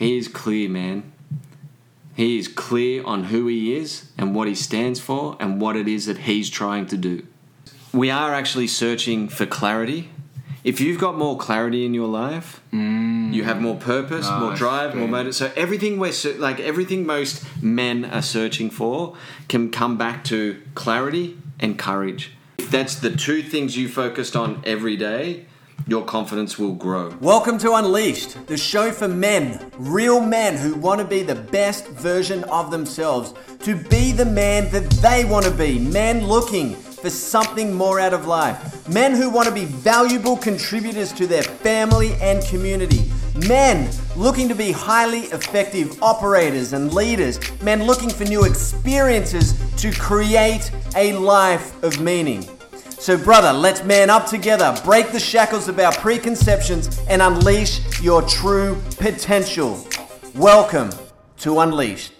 he is clear, man. He is clear on who he is and what he stands for and what it is that he's trying to do. We are actually searching for clarity. If you've got more clarity in your life, mm. you have more purpose, more drive, more motive. So everything we're like everything most men are searching for can come back to clarity and courage. If that's the two things you focused on every day, your confidence will grow. Welcome to Unleashed, the show for men, real men who want to be the best version of themselves, to be the man that they want to be, men looking for something more out of life, men who want to be valuable contributors to their family and community, men looking to be highly effective operators and leaders, men looking for new experiences to create a life of meaning. So, brother, let's man up together, break the shackles of our preconceptions, and unleash your true potential. Welcome to Unleashed.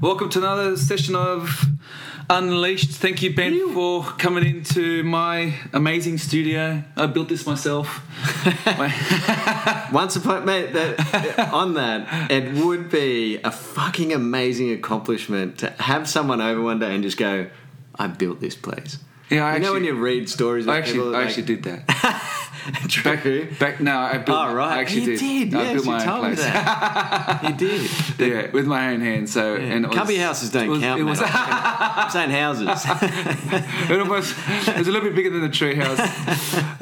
Welcome to another session of Unleashed. Thank you, Ben, for coming into my amazing studio. I built this myself. Once upon, mate, that, on that, it would be a fucking amazing accomplishment to have someone over one day and just go, "I built this place." Yeah, I you know when you read stories, I actually, people, I like, actually did that. True. Back now, I built. Oh right, I actually you did. I yes, built my told own me place. you did. Yeah, with my own hands. So and it was, Cubby houses don't was, count. It was, I'm saying houses. it almost it was a little bit bigger than the tree house.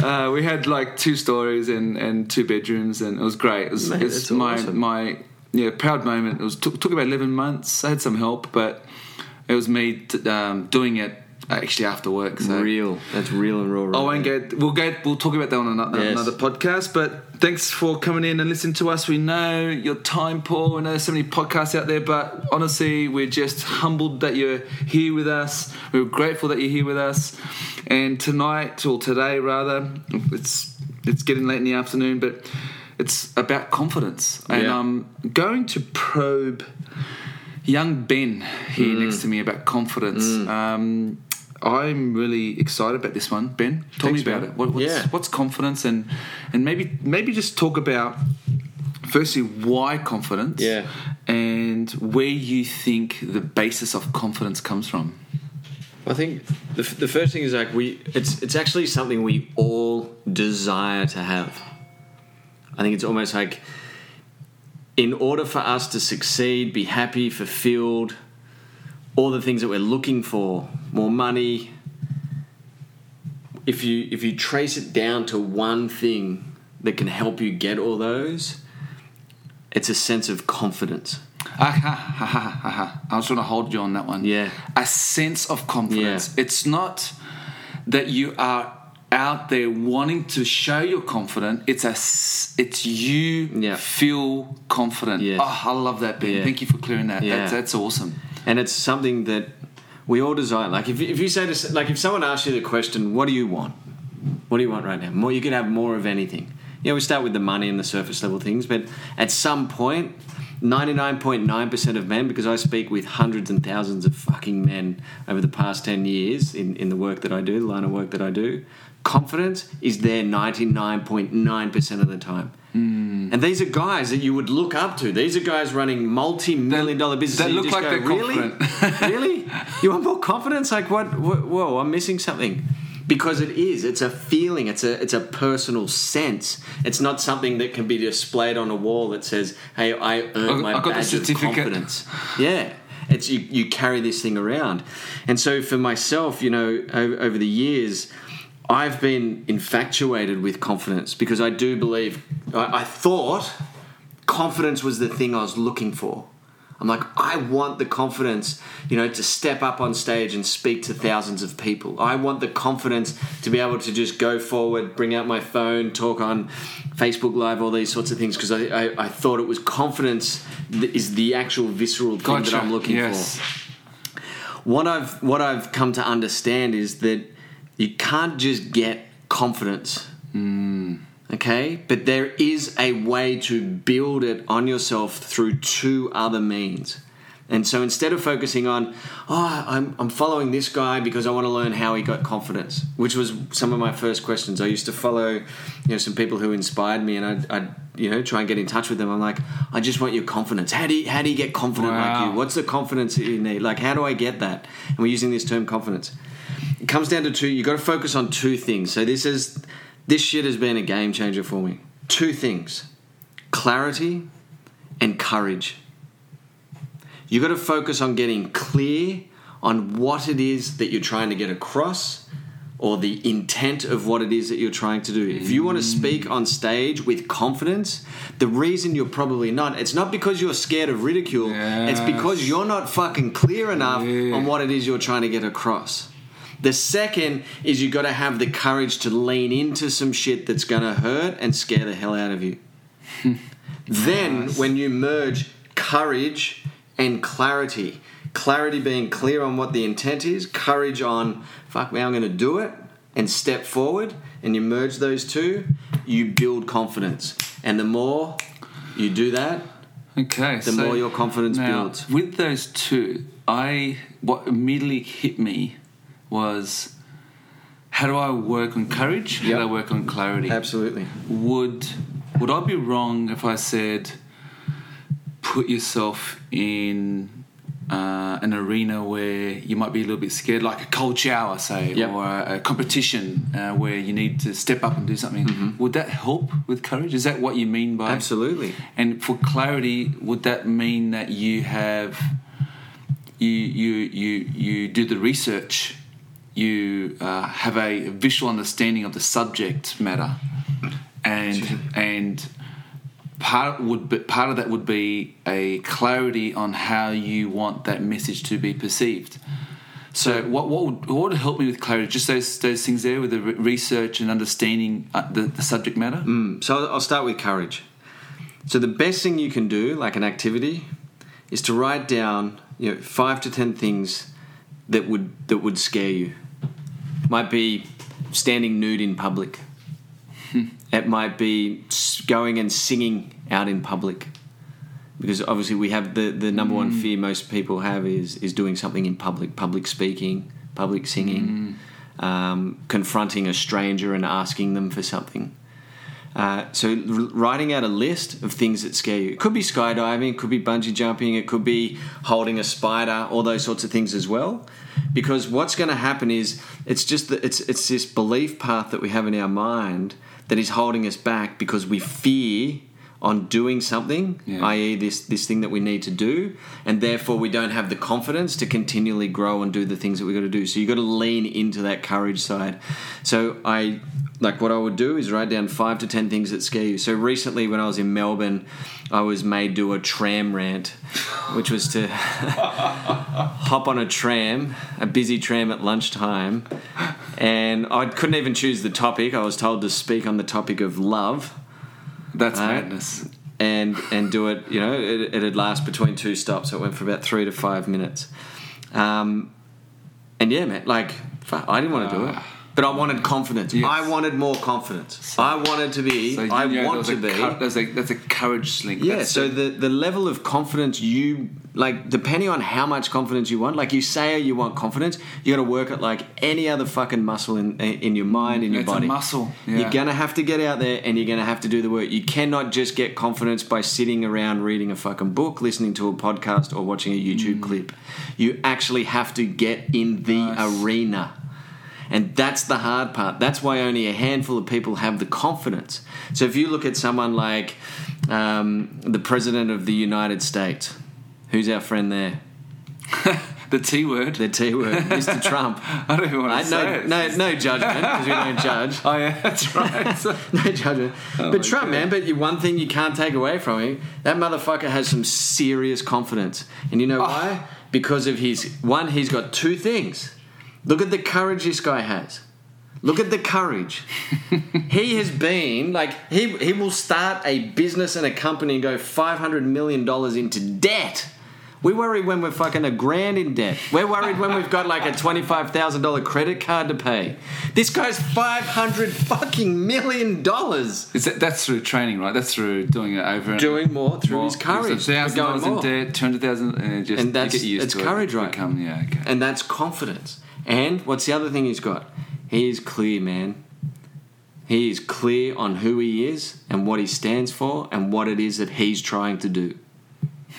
Uh, we had like two stories and, and two bedrooms, and it was great. It was Mate, it's my awesome. my yeah proud moment. It was took, took about eleven months. I had some help, but it was me t- um, doing it actually after work. So real. That's real and raw. Right I won't there. get. We'll get. We'll talk about that on another, Yes. another podcast. But thanks for coming in and listening to us. We know your time, Paul. We know there's so many podcasts out there, but honestly, we're just humbled that you're here with us. We're grateful that you're here with us. And tonight, or today rather, it's it's getting late in the afternoon, but it's about confidence. And Yeah. I'm going to probe young Ben here Mm. next to me about confidence. Um, I'm really excited about this one, Ben. Tell Thanks, me about man. it. What, what's, Yeah. what's confidence, and and maybe maybe just talk about firstly why confidence, Yeah. and where you think the basis of confidence comes from. I think the, the first thing is like we it's it's actually something we all desire to have. I think it's almost like in order for us to succeed, be happy, fulfilled, all the things that we're looking for, more money. If you if you trace it down to one thing that can help you get all those, it's a sense of confidence. Ah, ha, ha, ha, ha, ha. I was trying to hold you on that one. Yeah. A sense of confidence. It's not that you are out there wanting to show you're confident. It's a it's you Yeah. feel confident. Yes. Oh, I love that, Ben. Yeah. Thank you for clearing that. Yeah. That's, that's awesome. And it's something that we all desire. Like if, if you say to like if someone asks you the question, "What do you want? What do you want right now?" More, you can have more of anything. Yeah, we start with the money and the surface level things, but at some point, ninety nine point nine percent of men, because I speak with hundreds and thousands of fucking men over the past ten years in in the work that I do, the line of work that I do, confidence is there ninety nine point nine percent of the time. Hmm. And these are guys that you would look up to. These are guys running multi-million dollar businesses. that look like go, they're really? confident." really? You want more confidence? Like what? Whoa, I'm missing something. Because it is. It's a feeling. It's a. It's a personal sense. It's not something that can be displayed on a wall that says, "Hey, I earned my I got the badge of confidence." Yeah. It's you. You carry this thing around, and so for myself, you know, over, over the years. I've been infatuated with confidence because I do believe I, I thought confidence was the thing I was looking for. I'm like, I want the confidence, you know, to step up on stage and speak to thousands of people. I want the confidence to be able to just go forward, bring out my phone, talk on Facebook Live, all these sorts of things, because I, I, I thought it was confidence that is the actual visceral thing Gotcha. that I'm looking yes. for. What I've what I've come to understand is that you can't just get confidence. Hmm. Okay? But there is a way to build it on yourself through two other means. And so instead of focusing on, oh, I'm, I'm following this guy because I want to learn how he got confidence, which was some of my first questions. I used to follow, you know, some people who inspired me, and I'd, I'd you know try and get in touch with them. I'm like, I just want your confidence. How do you, how do you get confident like you? What's the confidence that you need? Like, how do I get that? And we're using this term confidence. It comes down to two. You got to focus on two things. So this is this shit has been a game changer for me. Two things: clarity and courage. You got to focus on getting clear on what it is that you're trying to get across or the intent of what it is that you're trying to do. If you want to speak on stage with confidence, the reason you're probably not, it's not because you're scared of ridicule, it's because you're not fucking clear enough Yeah. on what it is you're trying to get across. The second is you got to have the courage to lean into some shit that's going to hurt and scare the hell out of you. Then, when you merge courage and clarity, clarity being clear on what the intent is, courage on, fuck me, I'm going to do it, and step forward, and you merge those two, you build confidence. And the more you do that, Okay, the so more your confidence now, builds. With those two, I what immediately hit me was how do I work on courage? How Yep. do I work on clarity? Absolutely. Would would I be wrong if I said put yourself in uh, an arena where you might be a little bit scared, like a cold shower, say, Yep. or a, a competition uh, where you need to step up and do something? Mm-hmm. Would that help with courage? Is that what you mean by Absolutely. and for clarity, would that mean that you have you you you you do the research, you uh, have a visual understanding of the subject matter, and and part would be, part of that would be a clarity on how you want that message to be perceived. So what what would, what would help me with clarity? Just those those things there with the re- research and understanding uh, the, the subject matter. So I'll- I'll start with courage. So the best thing you can do, like an activity, is to write down you know five to ten things that would that would scare you. Might be standing nude in public. Hmm. it might be going and singing out in public. Because obviously we have the, the number one hmm. fear most people have is is doing something in public, public speaking, public singing, hmm. um, confronting a stranger and asking them for something. Uh, so writing out a list of things that scare you. It could be skydiving, it could be bungee jumping, it could be holding a spider, all those sorts of things as well. Because what's going to happen is it's just that it's it's this belief path that we have in our mind that is holding us back because we fear on doing something, Yeah. i.e., this this thing that we need to do, and therefore we don't have the confidence to continually grow and do the things that we got to do. So you got to lean into that courage side. So I like what I would do is write down five to ten things that scare you. So recently, when I was in Melbourne, I was made to do a tram rant, which was to hop on a tram, a busy tram at lunchtime, and I couldn't even choose the topic. I was told to speak on the topic of love That's Right. madness. and and do it. You know, it, it'd last between two stops. So it went for about three to five minutes. Um, and yeah, man, like I didn't want to do it, but I wanted confidence. Yes. I wanted more confidence. I wanted to be. So, I want to be. a there's a, that's a courage link. yeah. That's So a- the the level of confidence you like, depending on how much confidence you want, like you say you want confidence, you got to work it like any other fucking muscle in in your mind in your It's a body. muscle, yeah. You're gonna have to get out there and you're gonna have to do the work. You cannot just get confidence by sitting around reading a fucking book, listening to a podcast, or watching a YouTube clip. You actually have to get in the Mm. Nice. arena. And that's the hard part. That's why only a handful of people have the confidence. So if you look at someone like um, the President of the United States, who's our friend there? the T word. The T word, Mr. Trump. I don't even want I, to say no, it. no, no judgment because we don't judge. Oh yeah, that's right. No judgment. Oh but Trump, God. man, but you, one thing you can't take away from him, that motherfucker has some serious confidence. And you know Oh. why? Because of his one, he's got two things. Look at the courage this guy has. Look at the courage. he has been like he he will start a business and a company and go five hundred million dollars into debt We worry when we're fucking a grand in debt. We're worried when we've got like a twenty-five thousand dollar credit card to pay. This guy's five hundred fucking million dollars. Is that, that's through training, right? That's through doing it over and Doing more through his courage. Thousand dollars in debt, two hundred thousand, and just And that's- you get used to it. it's to courage, it. right? Become, yeah, okay. And that's confidence. And what's the other thing he's got? He is clear, man. He is clear on who he is and what he stands for and what it is that he's trying to do.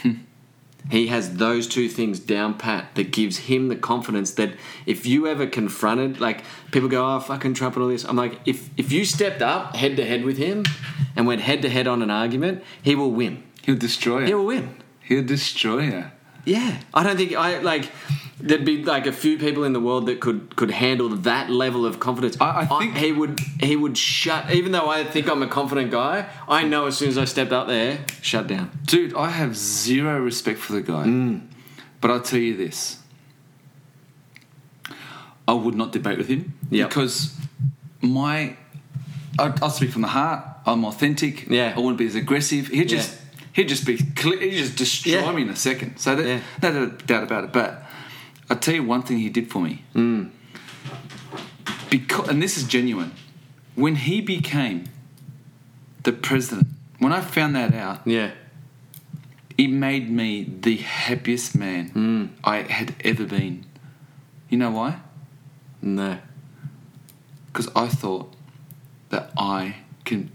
he has those two things down pat that gives him the confidence that if you ever confronted, like people go, oh, fucking Trump and all this. I'm like, if, if you stepped up head to head with him and went head to head on an argument, he will win. He'll destroy He will win. He'll destroy you. Yeah, I don't think I like. There'd be like a few people in the world that could could handle that level of confidence. I- I think- he would. He would shut. Even though I think I'm a confident guy, I know as soon as I stepped up there, shut down. Dude, I have zero respect for the guy. Mm. But I'll tell you this. I would not debate with him Yep. because my I, I'll speak from the heart. I'm authentic. Yeah. I wouldn't be as aggressive. He'd just he'd just be he'd just destroy Yeah. me in a second. So that, Yeah. no doubt about it. But I'll tell you one thing he did for me. Mm. Because and this is genuine. When he became the president, when I found that out, Yeah, it made me the happiest man Mm. I had ever been. You know why? no, Because I thought that I can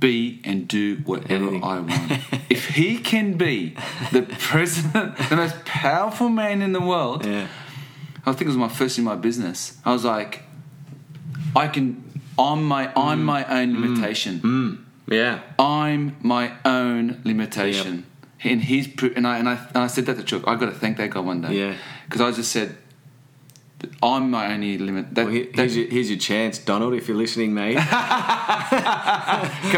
be and do whatever. I want. if he can be the president, the most powerful man in the world, yeah, I think it was my first in my business. I was like, I can. I'm my. I'm mm. my own mm. limitation. Mm. yeah, I'm my own limitation. And he's and I and I and I said that to Chuck. I got to thank that guy one day. Yeah. Because I just said, I'm my only limit. That, Well, here- here's, your, here's your chance, Donald. If you're listening, mate, come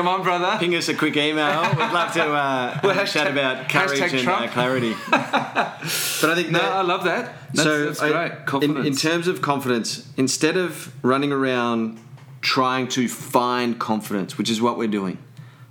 on, brother. ping us a quick email. We'd love to uh, Well, have a chat about courage and uh, clarity. but I think No, that- I love that. That's, so that's I- great. Confidence. In, in terms of confidence, instead of running around trying to find confidence, which is what we're doing,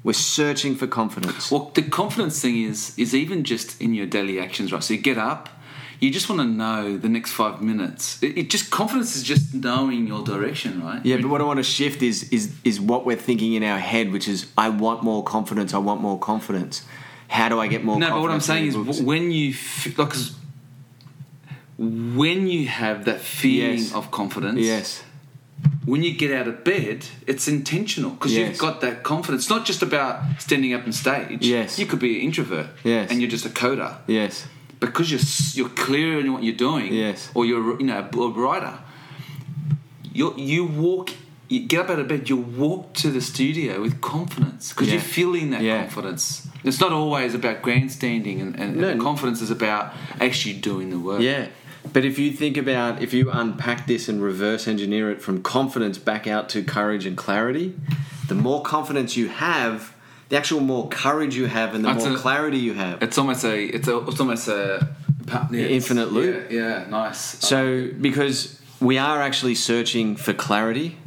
we're searching for confidence. well, the confidence thing is is even just in your daily actions, right? So you get up. You just want to know the next five minutes. It, it just confidence is just knowing your direction, right? yeah, but what I want to shift is is is what we're thinking in our head, which is I want more confidence. I want more confidence. How do I get more? Confidence? No, but what I'm saying is books? when you f- like, when you have that feeling Yes. of confidence, yes, when you get out of bed, it's intentional because Yes. you've got that confidence. It's not just about standing up on stage. Yes. you could be an introvert. Yes. and you're just a coder yes, because you're you're clear in what you're doing. Yes. or you're you know a writer. You you walk. You get up out of bed. You walk to the studio with confidence because Yeah. you're feeling that Yeah. confidence. It's not always about grandstanding, and, and, No. and confidence is about actually doing the work. yeah. But if you think about if you unpack this and reverse engineer it from confidence back out to courage and clarity, the more confidence you have, the actual more courage you have, and the That's more a- clarity you have. It's almost a it's a it's almost a yeah, Infinite loop. Yeah, yeah nice. So, because we are actually searching for clarity,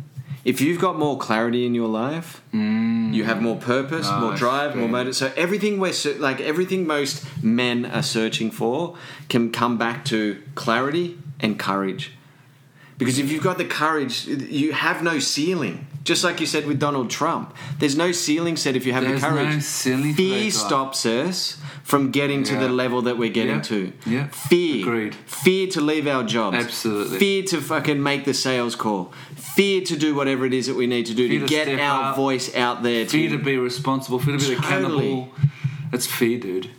if you've got more clarity in your life, mm. you have more purpose, more Nice. drive, more motive. So everything we're like everything most men are searching for can come back to clarity and courage. Because if you've got the courage, you have no ceiling. Just like you said with Donald Trump, there's no ceiling set if you have There's the courage. no ceiling Fear stops us from getting to the level that we're getting Yeah. to. Yeah. Fear. Agreed. Fear to leave our jobs. Absolutely. Fear to fucking make the sales call. Fear to do whatever it is that we need to do Fear to, to get our up. voice out there. fear to, to be responsible, fear to be Totally. accountable. It's fear, dude.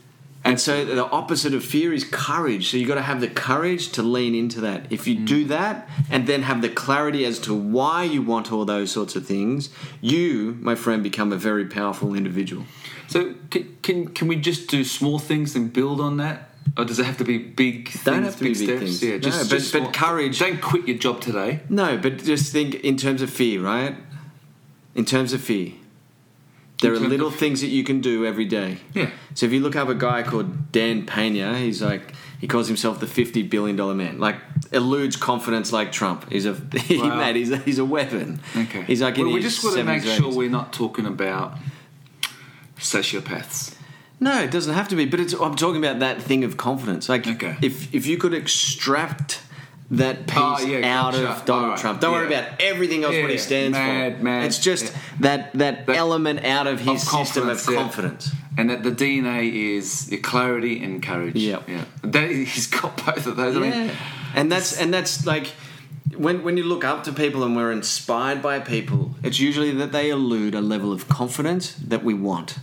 And so the opposite of fear is courage. So you've got to have the courage to lean into that. If you Mm. do that and then have the clarity as to why you want all those sorts of things, you, my friend, become a very powerful individual. So can, can can we just do small things and build on that, or does it have to be big? Things, Don't have to be big steps? things. Yeah, just, No, but- just but courage- Don't quit your job today. No, but just think in terms of fear, right? In terms of fear, there are little things that you can do every day. Yeah. So if you look up a guy called Dan Pena, he's like he calls himself the fifty billion dollar man. Like eludes confidence like Trump. He's a he, Wow. mate, he's a, he's a weapon. Okay. He's like in well, we just want to make sure we're not talking about sociopaths. No, it doesn't have to be. But it's, I'm talking about that thing of confidence. Like, Okay. if if you could extract that ah, piece Oh, yeah, out gotcha. of Donald Alright, Trump, don't worry about everything else Yeah, what he stands Mad, for. mad, it's just yeah. that, that That- element out of his system of confidence, yeah. And that the DNA is the clarity and courage. Yep. Yeah. That, he's got both of those. I mean, Yeah, and that's and that's like when when you look up to people and we're inspired by people, it's usually that they elude a level of confidence that we want.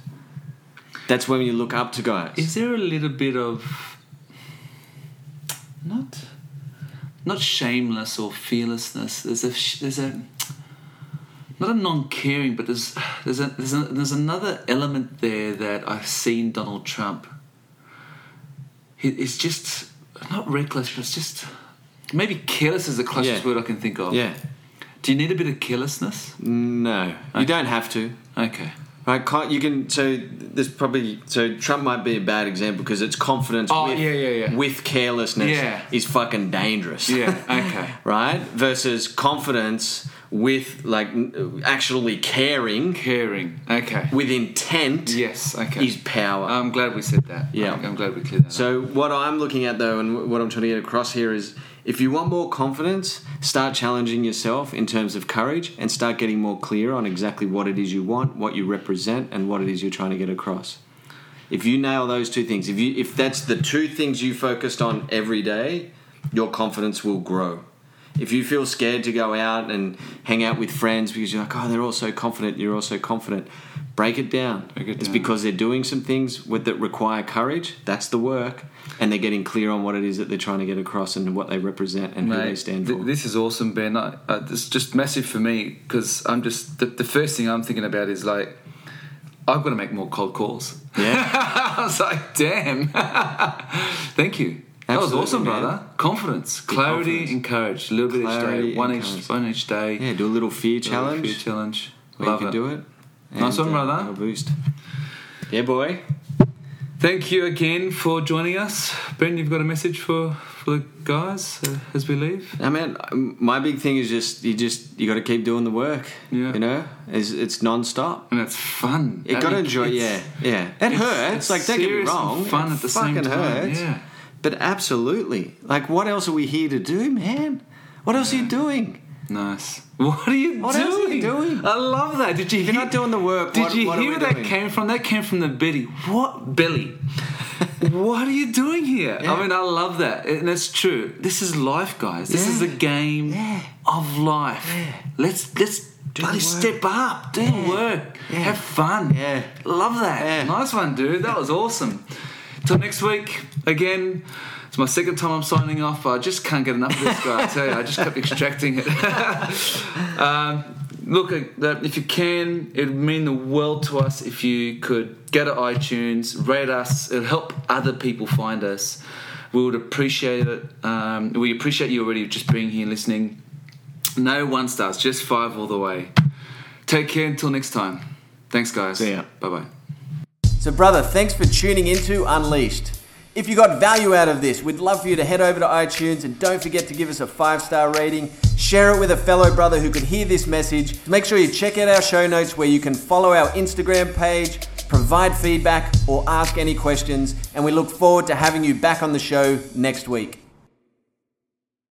That's when you look up to guys. Is there a little bit of not not shameless or fearlessness? There's a there's a not a non-caring, but there's there's a, there's a, there's another element there that I've seen Donald Trump. He, it's just not reckless, but it's just maybe careless is the closest Yeah. word I can think of. yeah. Do you need a bit of carelessness? No, you don't have to. Okay. Can't- you can. So there's probably so Trump might be a bad example because it's confidence Oh, with, yeah, yeah, yeah. with carelessness Yeah. is fucking dangerous. Yeah. Okay. right. Versus confidence with like actually caring Caring. Okay. with intent Yes. Okay. is power. I'm glad we said that. Yeah. I'm, I'm glad we cleared that. up. So what I'm looking at though, and what I'm trying to get across here is, if you want more confidence, start challenging yourself in terms of courage, and start getting more clear on exactly what it is you want, what you represent, and what it is you're trying to get across. If you nail those two things, if you if that's the two things you focused on every day, your confidence will grow. If you feel scared to go out and hang out with friends because you're like, oh, they're all so confident, you're all so confident, break it down. Break it it's down. because they're doing some things with, that require courage. That's the work, and they're getting clear on what it is that they're trying to get across and what they represent and who they Mate, stand th- for. this is awesome, Ben. I, uh, it's just massive for me because I'm just the, the first thing I'm thinking about is like I've got to make more cold calls. yeah, I was like, damn. Thank you. That was awesome, man. brother. Confidence, clarity, confidence. and courage. A little bit each day. One each, courage. one each day. yeah. Do a little fear Little challenge. fear challenge. Love you can it. do it. Nice one, and, uh, brother. it'll boost. Yeah, boy. Thank you again for joining us, Ben. You've got a message for for the guys uh, as we leave. I mean, my big thing is just you just you got to keep doing the work. Yeah. You know, it's, it's non-stop. And it's fun. You got to enjoy. Yeah, yeah. It it's- hurts. it's like, don't get me wrong. fun it at the same time, Hurts, yeah. But absolutely. Like, what else are we here to do, man? What else are you doing? Nice. What are you What doing? else are you doing? I love that. Did you If you're hear, not doing the work, Did what- you what hear where that doing? came from? That came from the Betty. What Billy? what are you doing here? Yeah. I mean, I love that, and it's true. This is life, guys. This is Yeah. the game Yeah. of life. Yeah. Let's let's Do bloody step up, do Yeah. the work, Yeah. have fun. Yeah. love that. Yeah. Nice one, dude. That was awesome. Till next week, again. It's my second time I'm signing off. I just can't get enough of this guy. I tell you, I just kept extracting it. um, look, uh, if you can, it would mean the world to us if you could go to iTunes, rate us. It'll help other people find us. We would appreciate it. Um, we appreciate you already just being here and listening. No one stars, just five all the way. Take care until next time. Thanks, guys. See ya. Bye bye. So, brother, thanks for tuning into Unleashed. If you got value out of this, we'd love for you to head over to iTunes and don't forget to give us a five star rating. Share it with a fellow brother who could hear this message. Make sure you check out our show notes where you can follow our Instagram page, provide feedback, or ask any questions. And we look forward to having you back on the show next week.